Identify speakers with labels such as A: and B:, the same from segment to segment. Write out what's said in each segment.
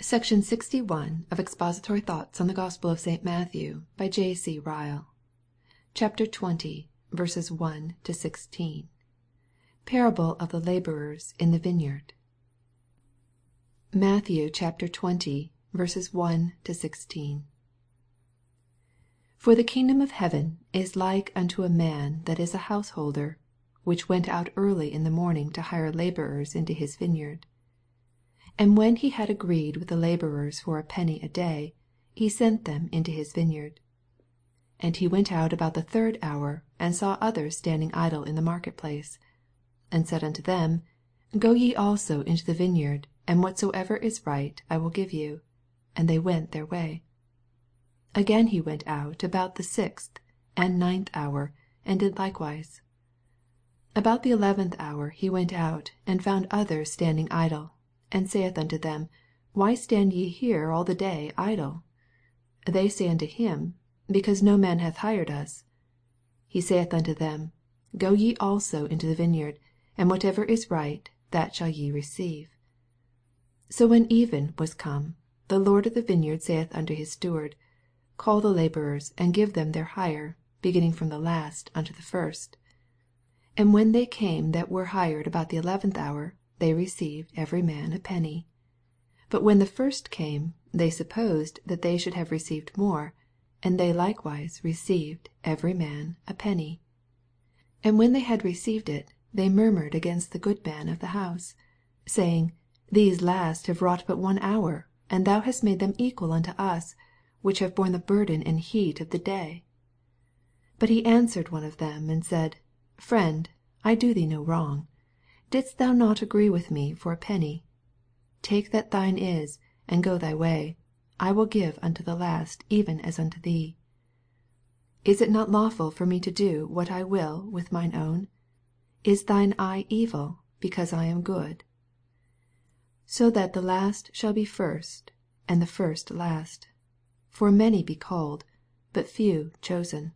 A: SECTION LXI. OF EXPOSITORY THOUGHTS ON THE GOSPEL OF ST. MATTHEW. BY J. C. RYLE. CHAPTER XX. 1 16. Parable of the laborers in the vineyard. MATTHEW XX. 1 16. For the kingdom of heaven is like unto a man that is an householder, which went out early in the morning to hire laborers into his vineyard. 2 And when he had agreed with the laborers for a penny a day, he sent them into his vineyard. 3 And he went out about the third hour, and saw others standing idle in the marketplace, 4 And said unto them, Go ye also into the vineyard, and whatsoever is right I will give you. And they went their way. 5 Again he went out about the sixth and ninth hour, and did likewise. 6 About the eleventh hour he went out, and found others standing idle, and saith unto them, Why stand ye here all the day idle? 7 They say unto him, Because no man hath hired us. He saith unto them, Go ye also into the vineyard, and whatever is right, that shall ye receive. 8 So when even was come, the lord of the vineyard saith unto his steward, Call the laborers, and give them their hire, beginning from the last unto the first. 9 And when they came that were hired about the eleventh hour, they received every man a penny. 10 But when the first came, they supposed that they should have received more: and they likewise received every man a penny. 11 And when they had received it, they murmured against the good man of the house, Saying, These last have wrought but one hour, and thou hast made them equal unto us, which have borne the burden and heat of the day. 13 But he answered one of them, and said, Friend, I do thee no wrong. Didst thou not agree with me for a penny? take that thine is, and go thy way: I will give unto the last even as unto thee. 14 Is it not lawful for me to do what I will with mine own? Is thine eye evil, because I am good? 15 So that the last shall be first, and the first last. For many be called, but few chosen.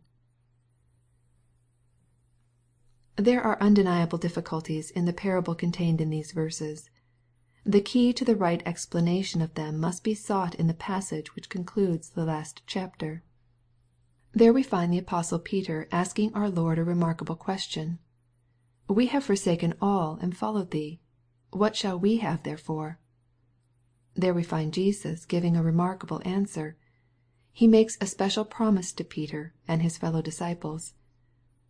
A: There are undeniable difficulties in the parable contained in these verses. The key to the right explanation of them must be sought in the passage which concludes the last chapter. There we find the apostle Peter asking our Lord a remarkable question :" We have forsaken all and followed thee: what shall we have therefore ?" There we find Jesus giving a remarkable answer. He makes a special promise to Peter and his fellow disciples.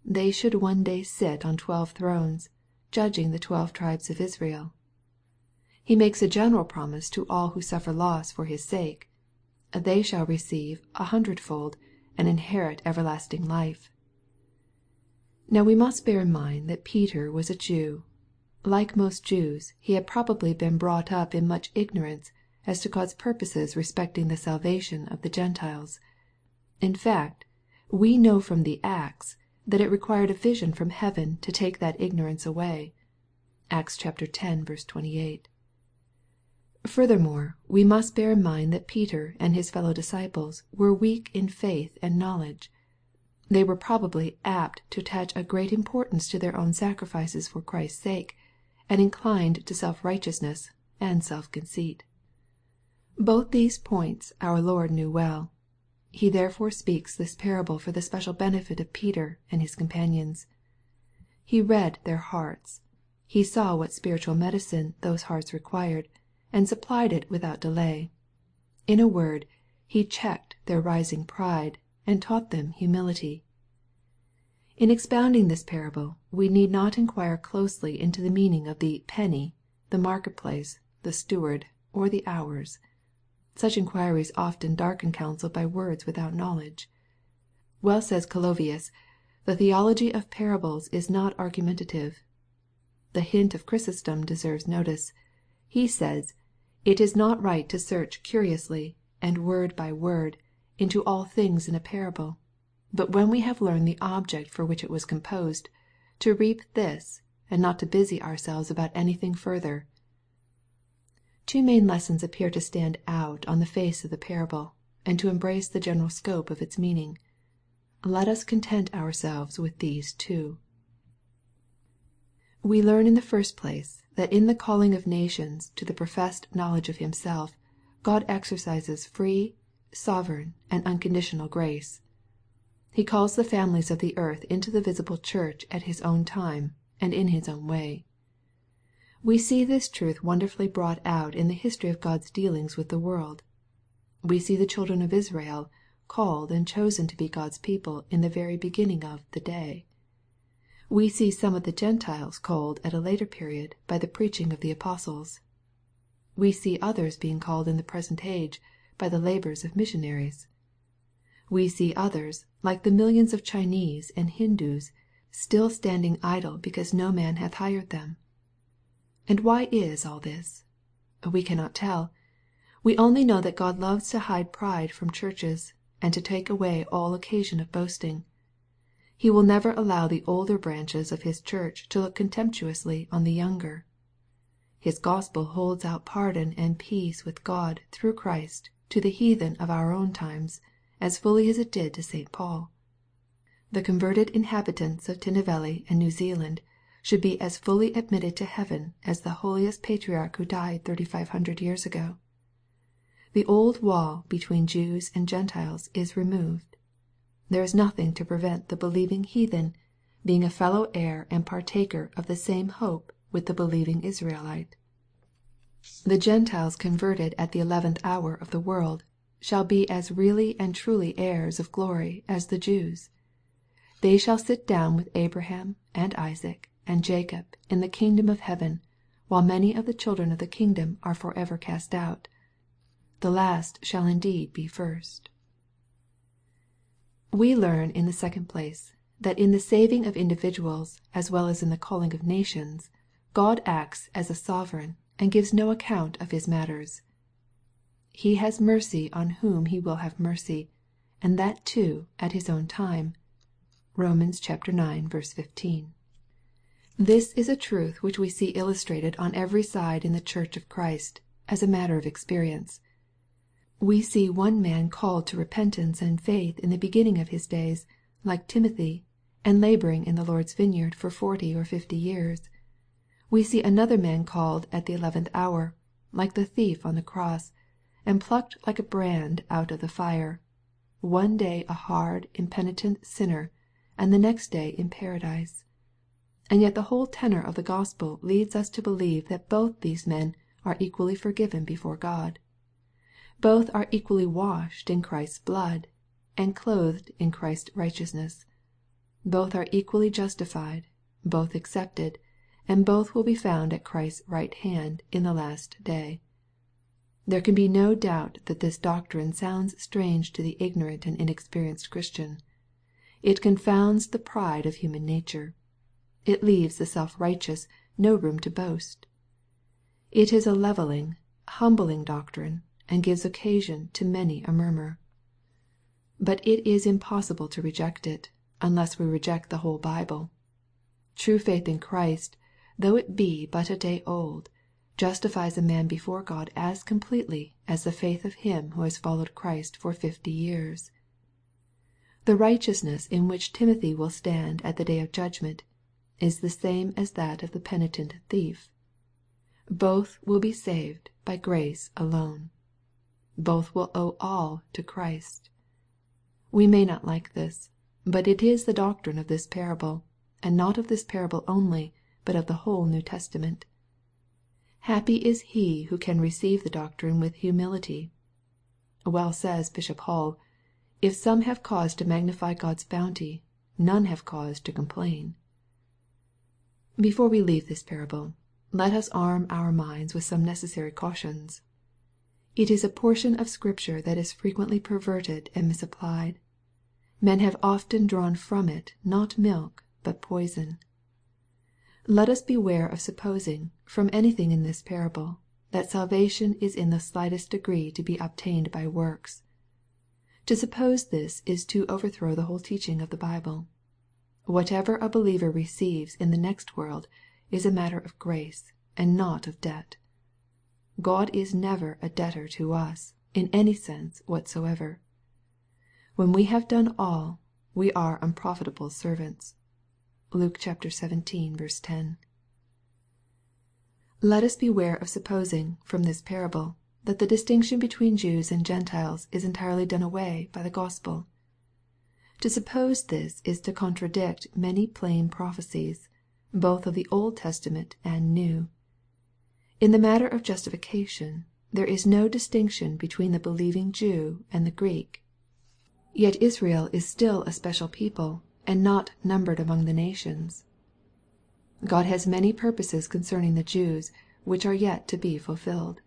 A: They should one day sit on twelve thrones, judging the twelve tribes of Israel. He makes a general promise to all who suffer loss for His sake. They shall receive a hundredfold, and inherit everlasting life. Now we must bear in mind that Peter was a Jew. Like most Jews, he had probably been brought up in much ignorance as to God's purposes respecting the salvation of the Gentiles. In fact, we know from the Acts, that it required a vision from heaven to take that ignorance away. (Acts x. 28.) Furthermore, we must bear in mind that Peter and his fellow disciples were weak in faith and knowledge. They were probably apt to attach a great importance to their own sacrifices for Christ's sake, and inclined to self righteousness and self conceit. Both these points our Lord knew well. He therefore speaks this parable for the special benefit of Peter and his companions. He read their hearts. He saw what spiritual medicine those hearts required, and supplied it without delay. In a word, He checked their rising pride, and taught them humility. In expounding this parable, we need not inquire closely into the meaning of the " penny," the marketplace, the steward, or the hours. Such inquiries often darken counsel by words without knowledge. Well says Calovius, " the theology of parables is not argumentative." The hint of Chrysostom deserves notice. He says, " It is not right to search curiously, and word by word, into all things in a parable; but when we have learned the object for which it was composed, to reap this, and not to busy ourselves about anything further." Two main lessons appear to stand out on the face of the parable, and to embrace the general scope of its meaning. Let us content ourselves with these two. We learn in the first place, that in the calling of nations to the professed knowledge of Himself, God exercises free, sovereign, and unconditional grace. He calls the families of the earth into the visible church at His own time, and in His own way. We see this truth wonderfully brought out in the history of God's dealings with the world. We see the children of Israel called and chosen to be God's people in the very beginning of the day." We see some of the Gentiles called at a later period by the preaching of the apostles. We see others being called in the present age by the labors of missionaries. We see others, like the millions of Chinese and Hindoos, still standing idle because no man hath hired them. And why is all this? We cannot tell. We only know that God loves to hide pride from churches, and to take away all occasion of boasting. He will never allow the older branches of His church to look contemptuously on the younger. His Gospel holds out pardon and peace with God through Christ to the heathen of our own times, as fully as it did to St. Paul. The converted inhabitants of Tinnevelly and New Zealand should be as fully admitted to heaven as the holiest patriarch who died thirty five hundred years ago. The old wall between Jews and Gentiles is removed. There is nothing to prevent the believing heathen being a fellow heir and partaker of the same hope with the believing Israelite. The Gentiles converted at the eleventh hour of the world shall be as really and truly heirs of glory as the Jews. They shall sit down with Abraham and Isaac and Jacob in the kingdom of heaven, while many of the children of the kingdom are forever cast out. The last shall indeed be first. We learn, in the second place, that in the saving of individuals, as well as in the calling of nations, God acts as a sovereign, and gives no account of His matters. He has mercy on whom He will have mercy, and that too at His own time. (Rom. ix. 15.) This is a truth which we see illustrated on every side in the Church of Christ, as a matter of experience. We see one man called to repentance and faith in the beginning of his days, like Timothy, and laboring in the Lord's vineyard for forty or fifty years. We see another man called at the eleventh hour, like the thief on the cross, and plucked like a brand out of the fire one day a hard, impenitent sinner, and the next day in paradise. And yet the whole tenor of the Gospel leads us to believe that both these men are equally forgiven before God. Both are equally washed in Christ's blood, and clothed in Christ's righteousness. Both are equally justified, both accepted, and both will be found at Christ's right hand in the last day. There can be no doubt that this doctrine sounds strange to the ignorant and inexperienced Christian. It confounds the pride of human nature. It leaves the self righteous no room to boast. It is a levelling, humbling doctrine, and gives occasion to many a murmur. But it is impossible to reject it, unless we reject the whole Bible. True faith in Christ, though it be but a day old, justifies a man before God as completely as the faith of him who has followed Christ for fifty years. The righteousness in which Timothy will stand at the day of judgment, is the same as that of the penitent thief. Both will be saved by grace alone. Both will owe all to Christ. We may not like this, but it is the doctrine of this parable, and not of this parable only, but of the whole New Testament. Happy is he who can receive the doctrine with humility. Well says Bishop Hall, "If some have cause to magnify God's bounty, none have cause to complain." Before we leave this parable, let us arm our minds with some necessary cautions. It is a portion of Scripture that is frequently perverted and misapplied. Men have often drawn from it not milk but poison. Let us beware of supposing, from anything in this parable, that salvation is in the slightest degree to be obtained by works. To suppose this is to overthrow the whole teaching of the Bible. Whatever a believer receives in the next world is a matter of grace, and not of debt. God is never a debtor to us, in any sense whatsoever. When we have done all, we are unprofitable servants. (Luke xvii. 10.) Let us beware of supposing, from this parable, that the distinction between Jews and Gentiles is entirely done away by the Gospel. To suppose this is to contradict many plain prophecies, both of the Old Testament and New. In the matter of justification, there is no distinction between the believing Jew and the Greek. Yet Israel is still a special people, and not " numbered among the nations." God has many purposes concerning the Jews, which are yet to be fulfilled.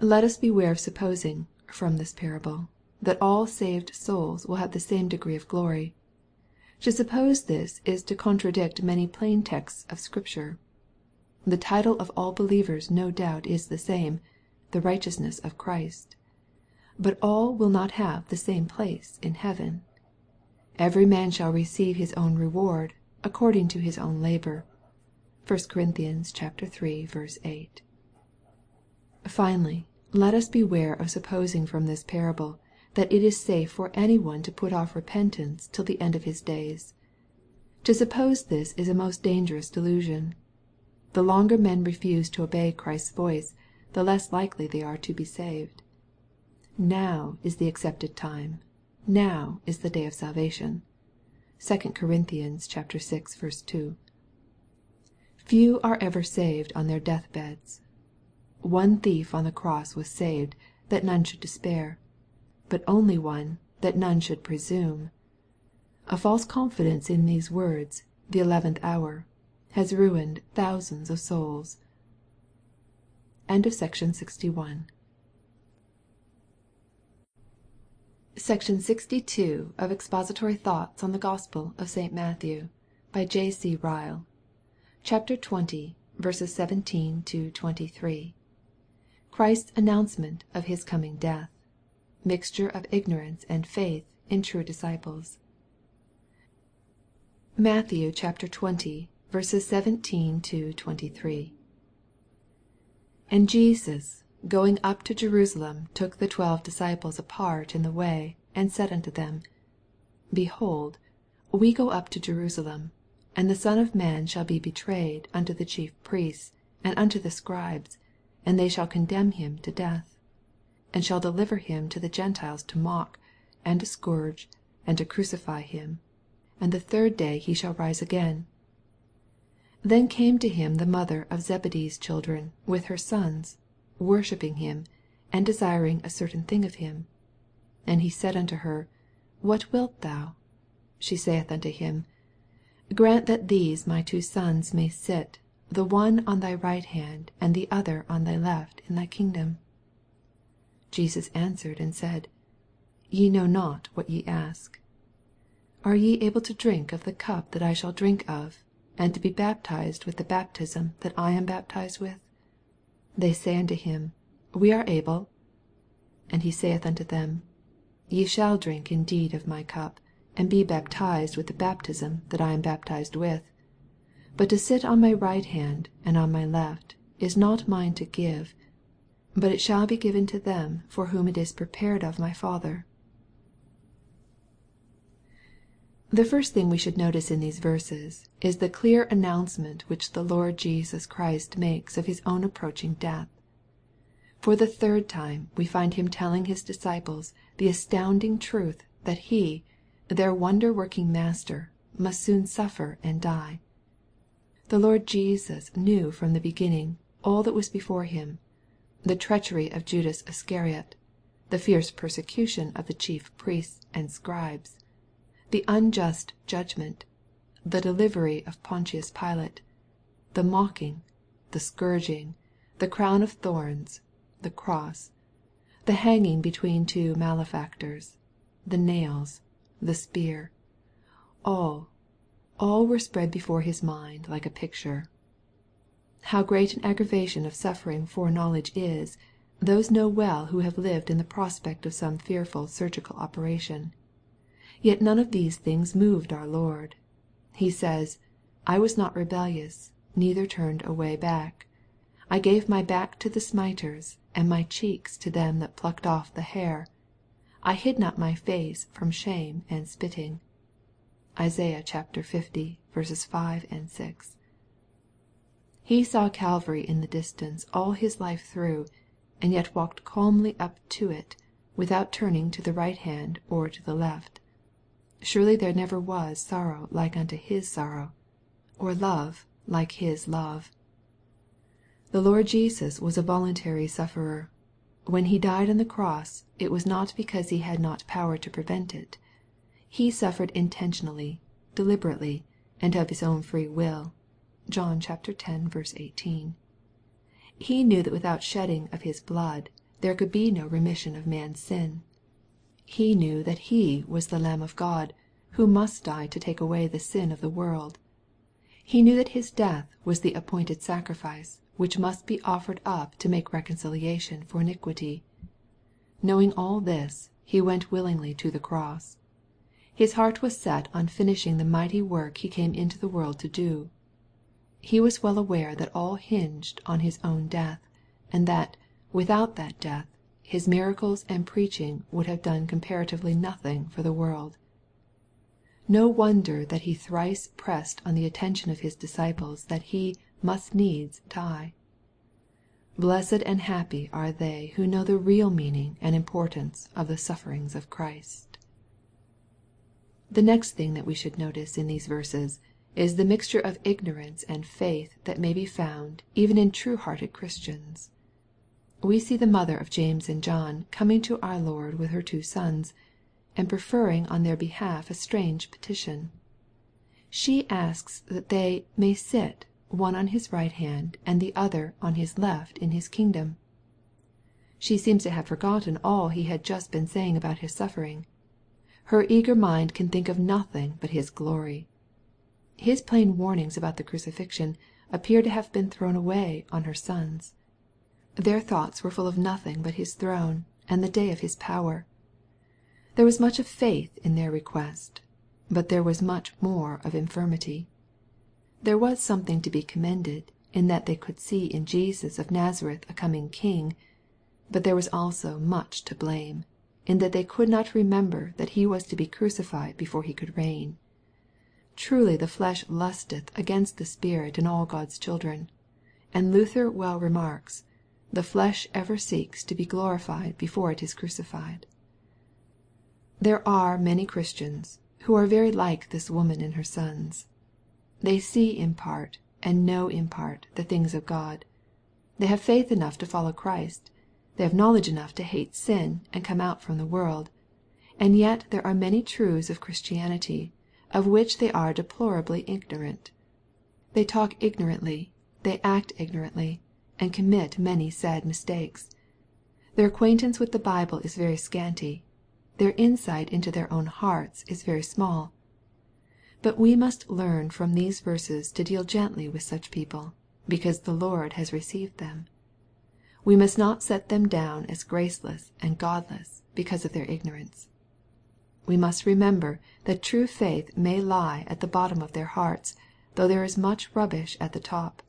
A: Let us beware of supposing, from this parable, that all saved souls will have the same degree of glory. To suppose this is to contradict many plain texts of Scripture. The title of all believers no doubt is the same, " the righteousness of Christ." But all will not have the same place in heaven. Every man shall receive his own reward, according to his own labor. (1 Cor. iii. 8.) Finally, let us beware of supposing from this parable, that it is safe for any one to put off repentance till the end of his days. To suppose this is a most dangerous delusion. The longer men refuse to obey Christ's voice, the less likely they are to be saved. Now is the accepted time. Now is the day of salvation. (2 Cor. vi. 2.) Few are ever saved on their death beds. One thief on the cross was saved, that none should despair. But only one, that none should presume. A false confidence in these words, " the eleventh hour," has ruined thousands of souls. SECTION 62 of Expository Thoughts on the Gospel of St. Matthew by J. C. Ryle CHAPTER XX. 17 23 Christ's announcement of His coming death. Mixture of ignorance and faith in true disciples. Matthew xx. 17 23 And Jesus going up to Jerusalem took the twelve disciples apart in the way, and said unto them, Behold, we go up to Jerusalem, and the Son of man shall be betrayed unto the chief priests, and unto the Scribes, and they shall condemn him to death, 14 And shall deliver him to the Gentiles to mock, and to scourge, and to crucify him: and the third day he shall rise again. 15 Then came to him the mother of Zebedee's children with her sons, worshipping him, and desiring a certain thing of him. 16 And he said unto her, What wilt thou? She saith unto him, Grant that these my two sons may sit, the one on thy right hand, and the other on thy left, in thy kingdom. 17 Jesus answered and said, Ye know not what ye ask. 18 Are ye able to drink of the cup that I shall drink of, and to be baptized with the baptism that I am baptized with? They say unto him, We are able. 19 And he saith unto them, Ye shall drink indeed of my cup, and be baptized with the baptism that I am baptized with. But to sit on my right hand and on my left is not mine to give, but it shall be given to them for whom it is prepared of my Father. The first thing we should notice in these verses, is the clear announcement which the Lord Jesus Christ makes of His own approaching death. For the third time we find Him telling His disciples the astounding truth that He, their wonder working Master, must soon suffer and die. The Lord Jesus knew from the beginning all that was before Him, the treachery of Judas Iscariot, the fierce persecution of the chief priests and Scribes, the unjust judgment, the delivery of Pontius Pilate, the mocking, the scourging, the crown of thorns, the cross, the hanging between two malefactors, the nails, the spear, all, all were spread before His mind like a picture. How great an aggravation of suffering foreknowledge is, those know well who have lived in the prospect of some fearful surgical operation. Yet none of these things moved our Lord. He says, " I was not rebellious, neither turned away back. I gave my back to the smiters, and my cheeks to them that plucked off the hair. I hid not my face from shame and spitting." (Isaiah L 5, 6.) He saw Calvary in the distance all His life through, and yet walked calmly up to it, without turning to the right hand or to the left. Surely there never was sorrow like unto His sorrow, or love like His love. The Lord Jesus was a voluntary sufferer. When He died on the cross, it was not because He had not power to prevent it. He suffered intentionally, deliberately, and of His own free will. (John x. 18.) He knew that without shedding of His blood, there could be no remission of man's sin. He knew that He was the Lamb of God, who must die to take away the sin of the world. He knew that His death was the appointed sacrifice, which must be offered up to make reconciliation for iniquity. Knowing all this, He went willingly to the cross. His heart was set on finishing the mighty work He came into the world to do. He was well aware that all hinged on His own death, and that, without that death, His miracles and preaching would have done comparatively nothing for the world. No wonder that He thrice pressed on the attention of His disciples that He must needs die. Blessed and happy are they who know the real meaning and importance of the sufferings of Christ. The next thing that we should notice in these verses, is the mixture of ignorance and faith that may be found even in true hearted Christians. We see the mother of James and John coming to our Lord with her two sons, and preferring on their behalf a strange petition. She asks that they " may sit one on his right hand, and the other on his left in his kingdom." She seems to have forgotten all He had just been saying about His suffering. Her eager mind can think of nothing but His glory. His plain warnings about the crucifixion appear to have been thrown away on her sons. Their thoughts were full of nothing but His throne, and the day of His power. There was much of faith in their request, but there was much more of infirmity. There was something to be commended in that they could see in Jesus of Nazareth a coming King. But there was also much to blame, in that they could not remember that He was to be crucified before He could reign. Truly the flesh lusteth against the Spirit in all God's children. And Luther well remarks, " the flesh ever seeks to be glorified before it is crucified." There are many Christians, who are very like this woman and her sons. They see in part, and know in part, the things of God. They have faith enough to follow Christ. They have knowledge enough to hate sin, and come out from the world. And yet there are many truths of Christianity, of which they are deplorably ignorant. They talk ignorantly, they act ignorantly, and commit many sad mistakes. Their acquaintance with the Bible is very scanty. Their insight into their own hearts is very small. But we must learn from these verses to deal gently with such people, because the Lord has received them. We must not set them down as graceless and godless, because of their ignorance. We must remember that true faith may lie at the bottom of their hearts, though there is much rubbish at the top.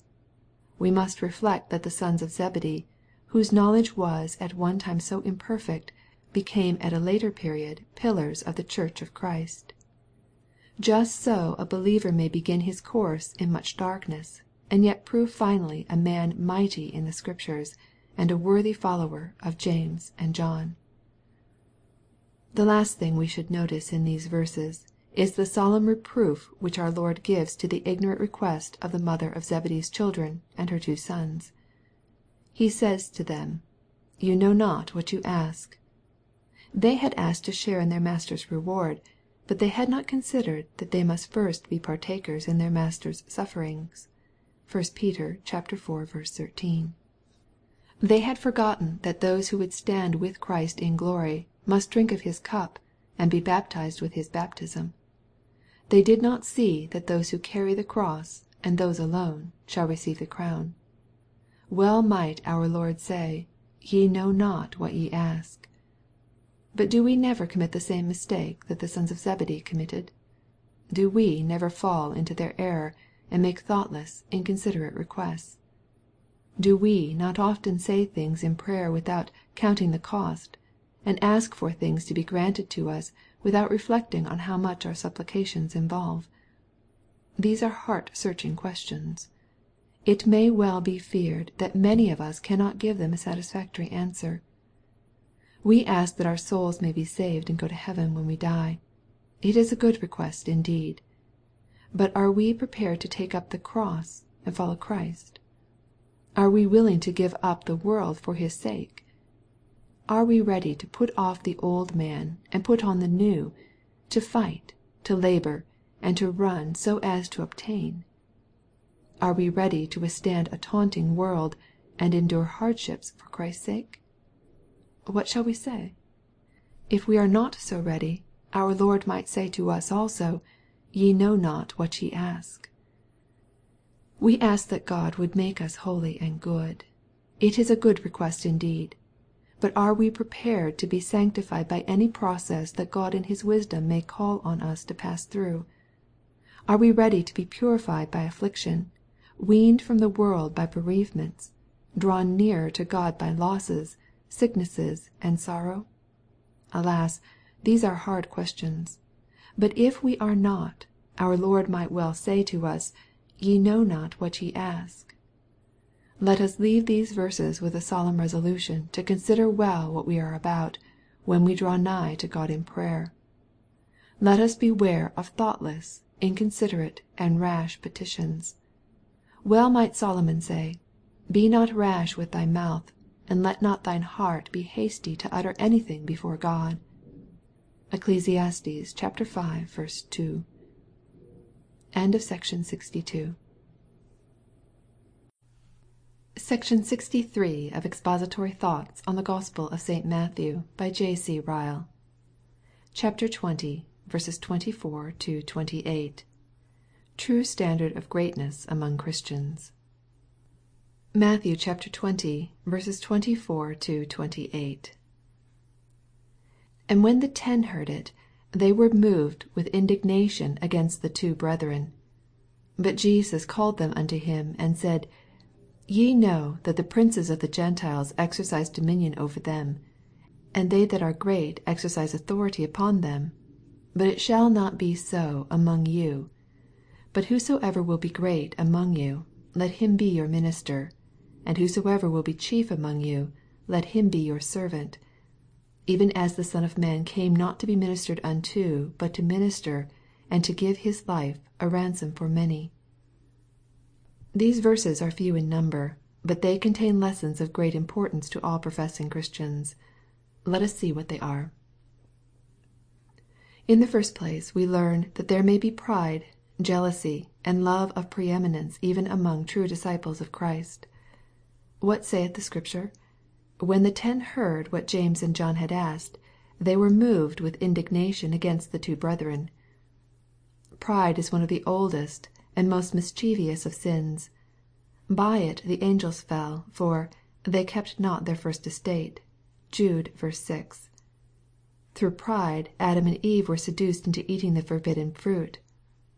A: We must reflect that the sons of Zebedee, whose knowledge was at one time so imperfect, became at a later period pillars of the church of Christ. Just so a believer may begin his course in much darkness, and yet prove finally a man mighty in the Scriptures, and a worthy follower of James and John. The last thing we should notice in these verses, is the solemn reproof which our Lord gives to the ignorant request of the mother of Zebedee's children and her two sons. He says to them, " You know not what you ask." They had asked to share in their master's reward, but they had not considered that they must first be partakers in their Master's sufferings. (1 Peter iv. 13.) They had forgotten that those who would stand with Christ in glory, must drink of His cup, and be baptized with His baptism. They did not see that those who carry the cross, and those alone, shall receive the crown. Well might our Lord say, " Ye know not what ye ask." But do we never commit the same mistake that the sons of Zebedee committed? Do we never fall into their error, and make thoughtless, inconsiderate requests? Do we not often say things in prayer without " counting the cost," and ask for things to be granted to us, without reflecting on how much our supplications involve? These are heart searching questions. it may well be feared that many of us cannot give them a satisfactory answer. We ask that our souls may be saved and go to heaven when we die. It is a good request indeed. But are we prepared to take up the cross and follow Christ? Are we willing to give up the world for His sake? Are we ready to put off the old man and put on the new, to fight, to labor, and to run so as to obtain? Are we ready to withstand a taunting world, and endure hardships for Christ's sake? What shall we say? If we are not so ready, our Lord might say to us also, " Ye know not what ye ask." We ask that God would make us holy and good. It is a good request indeed. But are we prepared to be sanctified by any process that God in His wisdom may call on us to pass through? Are we ready to be purified by affliction, weaned from the world by bereavements, drawn nearer to God by losses, sicknesses, and sorrow? Alas these are hard questions. But if we are not, our Lord might well say to us, " Ye know not what ye ask." Let us leave these verses with a solemn resolution to consider well what we are about, when we draw nigh to God in prayer. Let us beware of thoughtless, inconsiderate, and rash petitions. Well might Solomon say, " Be not rash with thy mouth, and let not thine heart be hasty to utter anything before God." (Eccles. v. 2.) SECTION LXIII. OF EXPOSITORY THOUGHTS ON THE GOSPEL OF ST. MATTHEW. BY J. C. Ryle. CHAPTER XX. 24 28. True Standard of Greatness among Christians. MATT. XX. 24 28. 1 And when the ten heard it, they were moved with indignation against the two brethren. 2 But Jesus called them unto him, and said, Ye know that the princes of the Gentiles exercise dominion over them, and they that are great exercise authority upon them: but it shall not be so among you. 3 But whosoever will be great among you, let him be your minister: and whosoever will be chief among you, let him be your servant: 4 Even as the Son of man came not to be ministered unto, but to minister, and to give his life a ransom for many. These verses are few in number, but they contain lessons of great importance to all professing Christians. Let us see what they are. In the first place we learn that there may be pride, jealousy, and love of pre eminence even among true disciples of Christ. What saith the Scripture ?" When the ten heard what James and John had asked, they were moved with indignation against the two brethren." Pride is one of the oldest and most mischievous of sins. By it the angels fell, for " they kept not their first estate." (Jude 6.) Through pride Adam and Eve were seduced into eating the forbidden fruit.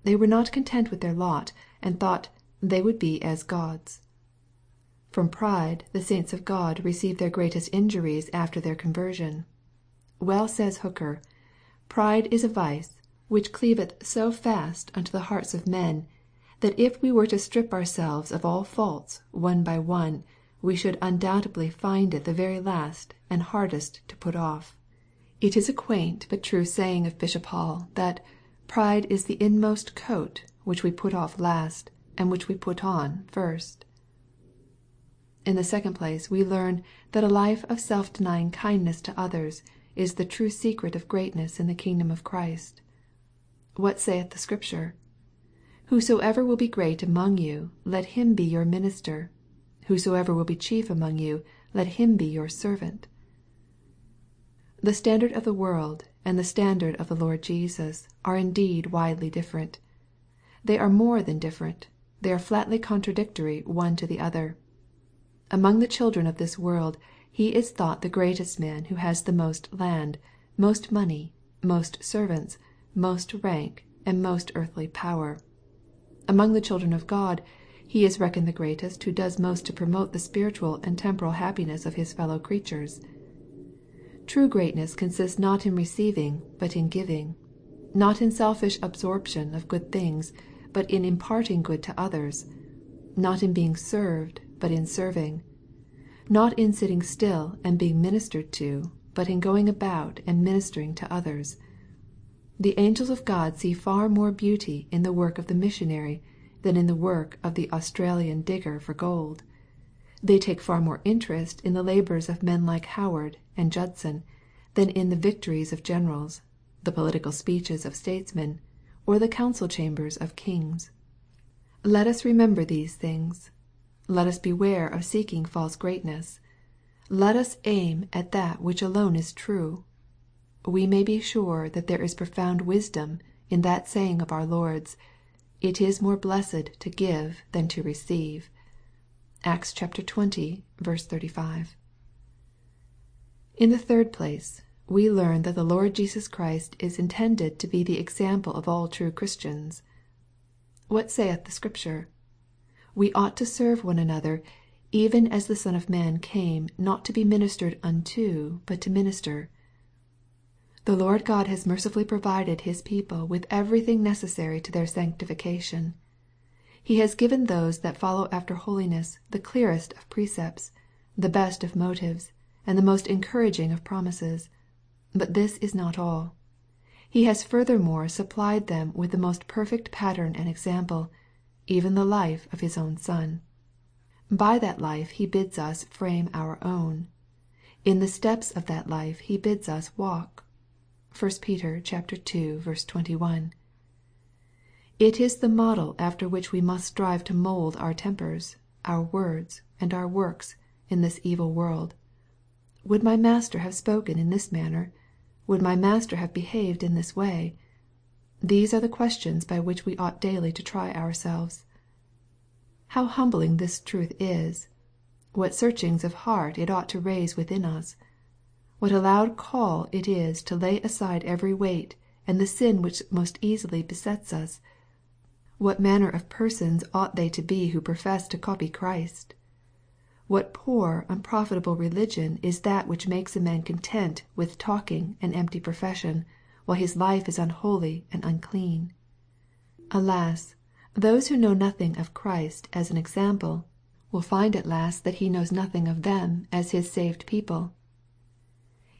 A: They were not content with their lot, and thought " they would be as Gods." From pride the saints of God receive their greatest injuries after their conversion. Well says Hooker, " Pride is a vice which cleaveth so fast unto the hearts of men, that if we were to strip ourselves of all faults, one by one, we should undoubtedly find it the very last and hardest to put off." It is a quaint but true saying of Bishop Hall, that " pride is the inmost coat, which we put off last, and which we put on first." In the second place we learn, that a life of self denying kindness to others, is the true secret of greatness in the kingdom of Christ. What saith the Scripture ?" Whosoever will be great among you, let him be your minister: whosoever will be chief among you, let him be your servant." The standard of the world and the standard of the Lord Jesus are indeed widely different. They are more than different, they are flatly contradictory one to the other. Among the children of this world he is thought the greatest man who has the most land, most money, most servants, most rank, and most earthly power. Among the children of God he is reckoned the greatest who does most to promote the spiritual and temporal happiness of his fellow creatures. True greatness consists not in receiving, but in giving; not in selfish absorption of good things, but in imparting good to others. not in being served, but in serving, not in sitting still and being ministered to, but in going about and ministering to others. The angels of God see far more beauty in the work of the missionary than in the work of the Australian digger for gold. They take far more interest in the labors of men like Howard and Judson than in the victories of generals, the political speeches of statesmen, or the council chambers of kings. Let us remember these things. Let us beware of seeking false greatness. Let us aim at that which alone is true. We may be sure that there is profound wisdom in that saying of our Lord's, " It is more blessed to give than to receive." (Acts xx. 35.) In the third place, we learn that the Lord Jesus Christ is intended to be the example of all true Christians. What saith the Scripture? We ought to serve one another, even as the Son of man came not to be ministered unto, but to minister. The Lord God has mercifully provided His people with everything necessary to their sanctification. He has given those that follow after holiness the clearest of precepts, the best of motives, and the most encouraging of promises. But this is not all. He has furthermore supplied them with the most perfect pattern and example, even the life of His own Son. By that life He bids us frame our own. In the steps of that life He bids us walk. (1 Peter ii. 21.) It is the model after which we must strive to mould our tempers, our words, and our works, in this evil world. Would my Master have spoken in this manner? Would my Master have behaved in this way? These are the questions by which we ought daily to try ourselves. How humbling this truth is 1 What searchings of heart it ought to raise within us 1 What a loud call it is to lay aside every weight, and the sin which most easily besets us What manner of persons ought they to be who profess to copy Christ What poor unprofitable religion is that which makes a man content with talking and empty profession, while his life is unholy and unclean Alas those who know nothing of Christ as an example, will find at last that He knows nothing of them as His saved people.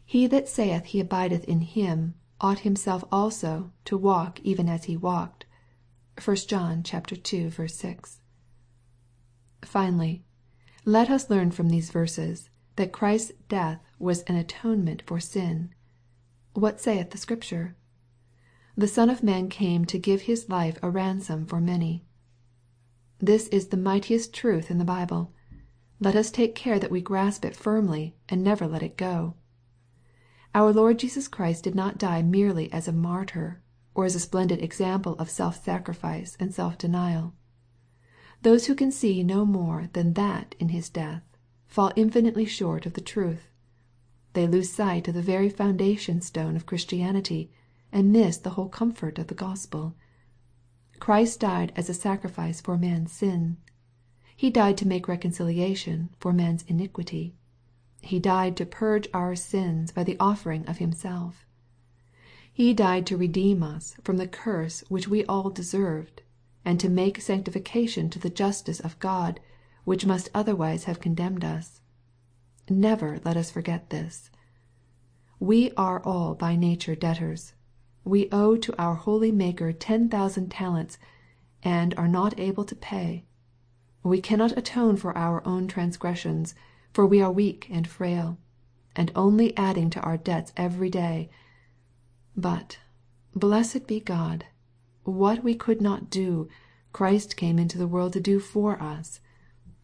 A: He that saith he abideth in Him, ought himself also to walk even as He walked. (1 John ii. 6.) Finally, let us learn from these verses, that Christ's death was an atonement for sin. What saith the Scripture? "The Son of man came to give His life a ransom for many." This is the mightiest truth in the Bible. Let us take care that we grasp it firmly, and never let it go. Our Lord Jesus Christ did not die merely as a martyr, or as a splendid example of self sacrifice and self denial. Those who can see no more than that in His death, fall infinitely short of the truth. They lose sight of the very foundation stone of Christianity, and miss the whole comfort of the Gospel. Christ died as a sacrifice for man's sin. He died to make reconciliation for man's iniquity. He died to purge our sins by the offering of Himself. He died to redeem us from the curse which we all deserved, and to make sanctification to the justice of God, which must otherwise have condemned us. Never let us forget this. We are all by nature debtors. We owe to our holy Maker ten thousand talents, and are not able to pay. We cannot atone for our own transgressions, for we are weak and frail, and only adding to our debts every day. But, blessed be God, what we could not do, Christ came into the world to do for us.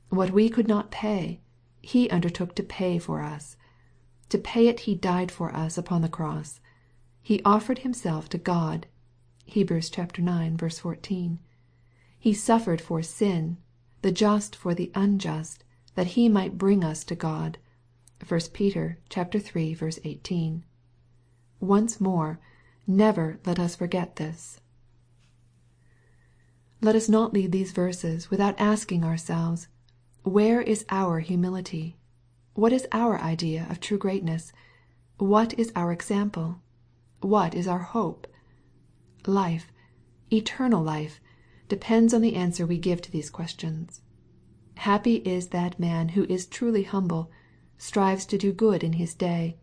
A: What we could not pay, He undertook to pay for us. To pay it He died for us upon the cross. He offered Himself to God. (Heb. ix. 14.) He suffered for sin, the just for the unjust, that He might bring us to God. (1 Peter iii. 18.) Once more, never let us forget this. Let us not leave these verses without asking ourselves, Where is our humility? What is our idea of true greatness? What is our example? What is our hope? Life, eternal life, depends on the answer we give to these questions. Happy is that man who is truly humble, strives to do good in his day,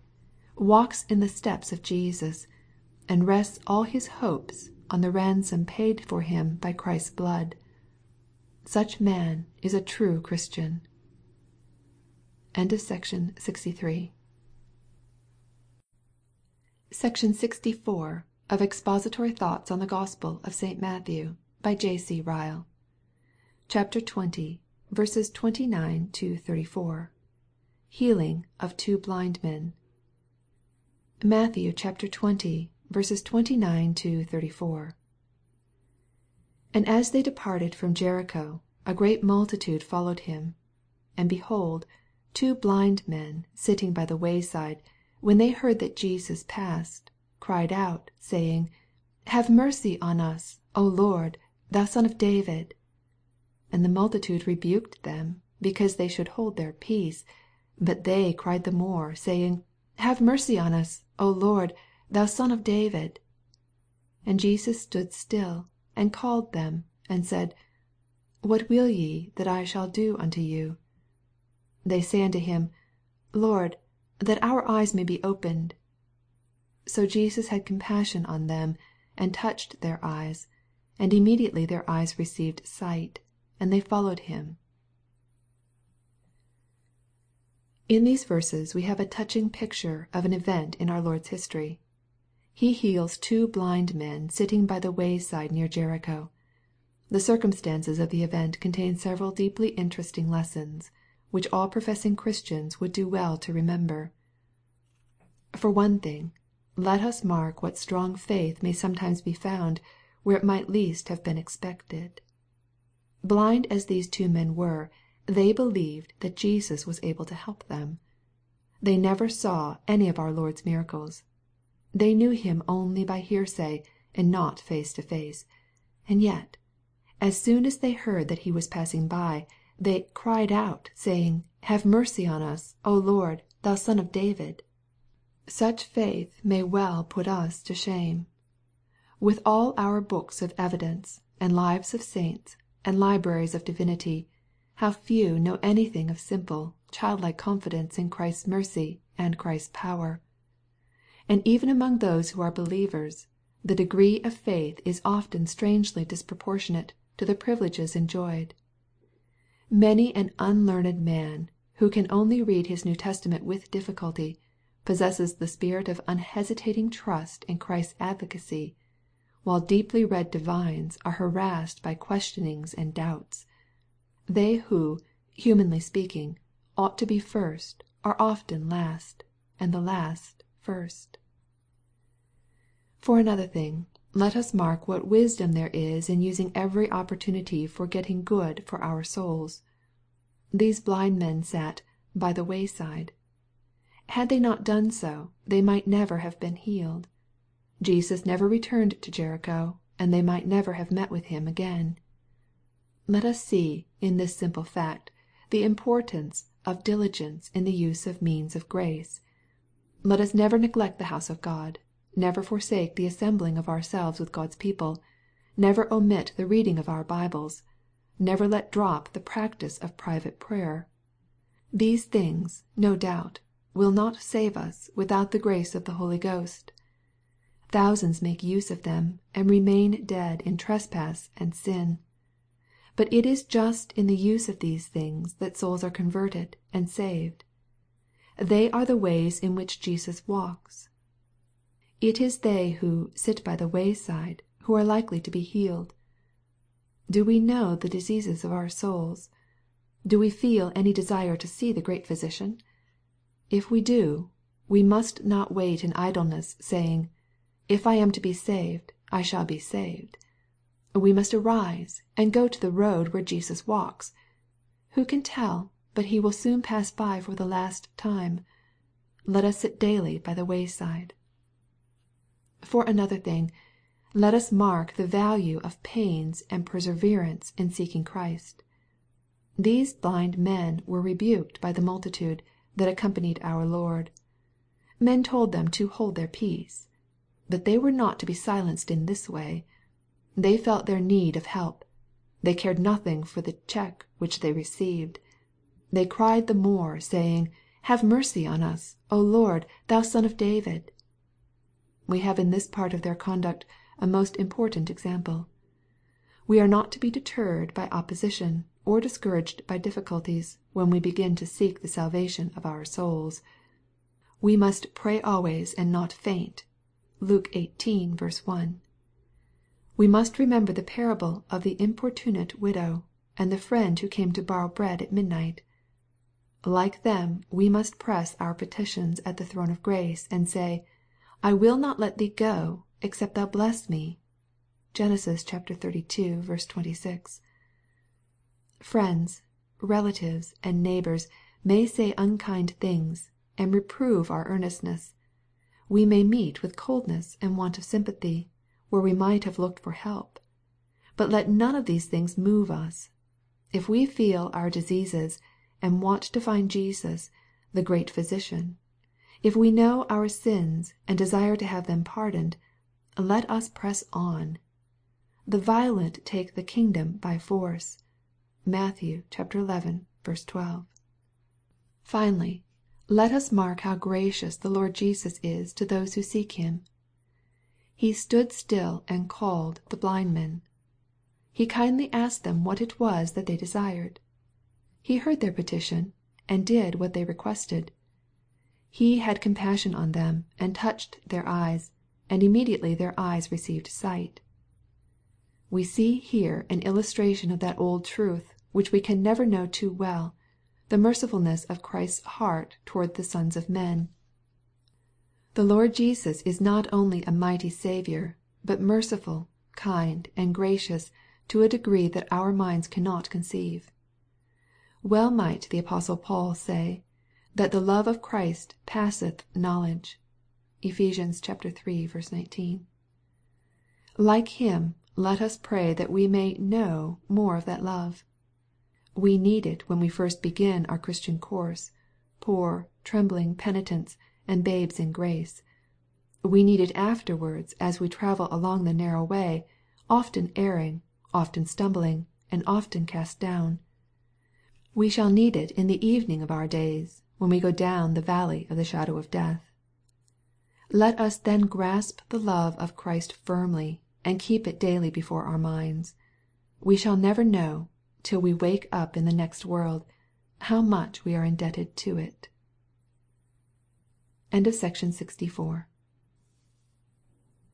A: walks in the steps of Jesus, and rests all his hopes on the ransom paid for him by Christ's blood. Such man is a true Christian. SECTION 63. SECTION 64. OF EXPOSITORY THOUGHTS ON THE GOSPEL OF ST. MATTHEW. By J. C. Ryle. CHAPTER XX. 29 34. Healing of two blind men. Matthew XX. 29 34. And as they departed from Jericho, a great multitude followed him. 2 And, behold, two blind men sitting by the way side, when they heard that Jesus passed, cried out, saying, Have mercy on us, O Lord, thou Son of David. 3 And the multitude rebuked them, because they should hold their peace. But they cried the more, saying, Have mercy on us, O Lord, thou Son of David. 4 And Jesus stood still, and called them, and said, What will ye that I shall do unto you? They say unto him, Lord, that our eyes may be opened. So Jesus had compassion on them, and touched their eyes: and immediately their eyes received sight, and they followed him. In these verses we have a touching picture of an event in our Lord's history. He heals two blind men sitting by the wayside near Jericho. The circumstances of the event contain several deeply interesting lessons, which all professing Christians would do well to remember. For one thing, let us mark what strong faith may sometimes be found where it might least have been expected. Blind as these two men were, they believed that Jesus was able to help them. They never saw any of our Lord's miracles. They knew Him only by hearsay, and not face to face. And yet, as soon as they heard that He was passing by, they " cried out, saying, Have mercy on us, O Lord, thou Son of David." Such faith may well put us to shame. With all our books of evidence, and lives of saints, and libraries of divinity, how few know anything of simple, childlike confidence in Christ's mercy and Christ's power And even among those who are believers, the degree of faith is often strangely disproportionate to the privileges enjoyed. Many an unlearned man, who can only read his New Testament with difficulty, possesses the spirit of unhesitating trust in Christ's advocacy, while deeply read divines are harassed by questionings and doubts. They who, humanly speaking, ought to be first, are often last, and the last first. For another thing, let us mark what wisdom there is in using every opportunity for getting good for our souls. These blind men sat " by the wayside." Had they not done so, they might never have been healed. Jesus never returned to Jericho, and they might never have met with Him again. Let us see, in this simple fact, the importance of diligence in the use of means of grace. Let us never neglect the house of God, never forsake the assembling of ourselves with God's people, never omit the reading of our Bibles, never let drop the practice of private prayer. These things, no doubt, will not save us without the grace of the Holy Ghost. Thousands make use of them, and remain dead in trespass and sin. But it is just in the use of these things that souls are converted and saved. They are the ways in which Jesus walks. It is they who " sit by the wayside" who are likely to be healed. Do we know the diseases of our souls? Do we feel any desire to see the great Physician? If we do, we must not wait in idleness, saying, " If I am to be saved, I shall be saved." We must arise, and go to the road where Jesus walks. Who can tell but He will soon pass by for the last time? Let us sit daily by the wayside. For another thing, let us mark the value of pains and perseverance in seeking Christ. These blind men were rebuked by the multitude that accompanied our Lord. Men told them to " hold their peace." But they were not to be silenced in this way. They felt their need of help. They cared nothing for the check which they received. They cried the more, saying, Have mercy on us, O Lord, thou Son of David." We have in this part of their conduct a most important example. We are not to be deterred by opposition, or discouraged by difficulties, when we begin to seek the salvation of our souls. We must " pray always, and not faint." (Luke xviii. 1.) We must remember the parable of the importunate widow, and the friend who came to borrow bread at midnight. Like them we must press our petitions at the throne of grace, and say, " I will not let thee go, except thou bless me." (Gen. xxxii. 26.) Friends, relatives, and neighbors may say unkind things, and reprove our earnestness. We may meet with coldness and want of sympathy, where we might have looked for help. But let none of these things move us. If we feel our diseases, and want to find Jesus, the great Physician if we know our sins, and desire to have them pardoned, let us press on. The violent take the kingdom by force. (Matt. xi. 12.) Finally, let us mark how gracious the Lord Jesus is to those who seek Him. He " stood still and called" the blind men. He kindly asked them what it was that they desired. He heard their petition, and did what they requested. He had compassion on them, and touched their eyes, and immediately their eyes received sight. We see here an illustration of that old truth, which we can never know too well, the mercifulness of Christ's heart towards the sons of men. The Lord Jesus is not only a mighty Saviour, but merciful, kind, and gracious to a degree that our minds cannot conceive. Well might the apostle Paul say, that the love of Christ passeth knowledge. (Ephes. iii. 19.) Like him, let us pray that we may know more of that love. We need it when we first begin our Christian course, poor, trembling penitents, and babes in grace. We need it afterwards as we travel along the narrow way, often erring, often stumbling, and often cast down. We shall need it in the evening of our days, when we go down the valley of the shadow of death. Let us then grasp the love of Christ firmly, and keep it daily before our minds. We shall never know, till we wake up in the next world, how much we are indebted to it. XVII. 1 TO 11.